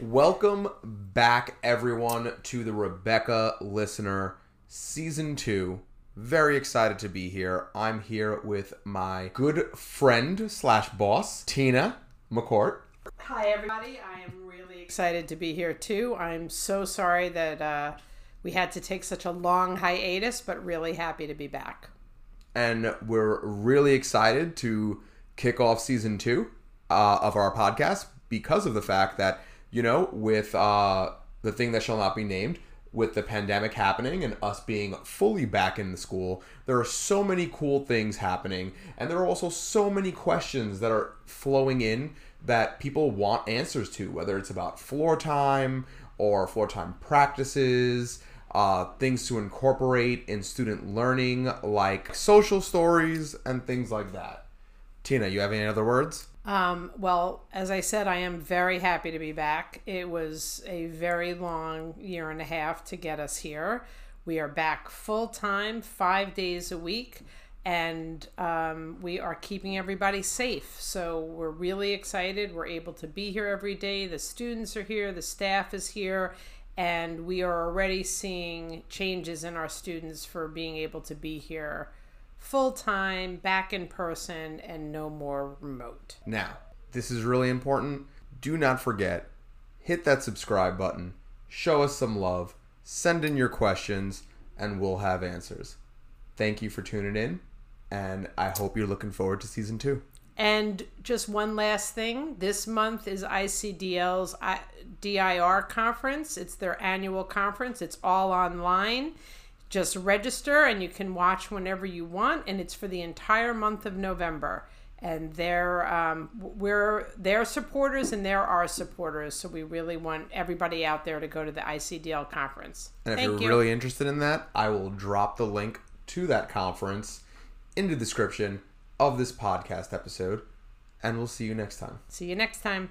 Welcome back, everyone, to the Rebecca Listener Season 2. Very excited to be here. I'm here with my good friend slash boss, Tina McCourt. Hi, everybody. I am really excited to be here too. I'm so sorry that uh, we had to take such a long hiatus, but really happy to be back. And we're really excited to kick off season two uh, of our podcast because of the fact that, you know, with uh, the thing that shall not be named, with the pandemic happening and us being fully back in the school, there are so many cool things happening. And there are also so many questions that are flowing in that people want answers to, whether it's about floor time or floor time practices, uh, things to incorporate in student learning, like social stories and things like that. Tina, you have any other words? Um, well, as I said, I am very happy to be back. It was a very long year and a half to get us here. We are back full time, five days a week, and um, we are keeping everybody safe. So we're really excited. We're able to be here every day. The students are here, the staff is here, and we are already seeing changes in our students for being able to be here full time, back in person, and no more remote. Now, this is really important. Do not forget, hit that subscribe button, show us some love, send in your questions, and we'll have answers. Thank you for tuning in, and I hope you're looking forward to season two. And just one last thing this month is ICDL's DIR conference. It's their annual conference, it's all online. Just register and you can watch whenever you want, and it's for the entire month of November. And they're um, we're their supporters and they're our supporters, so we really want everybody out there to go to the ICDL conference. And if Thank you're you. really interested in that, I will drop the link to that conference in the description of this podcast episode, and we'll see you next time. See you next time.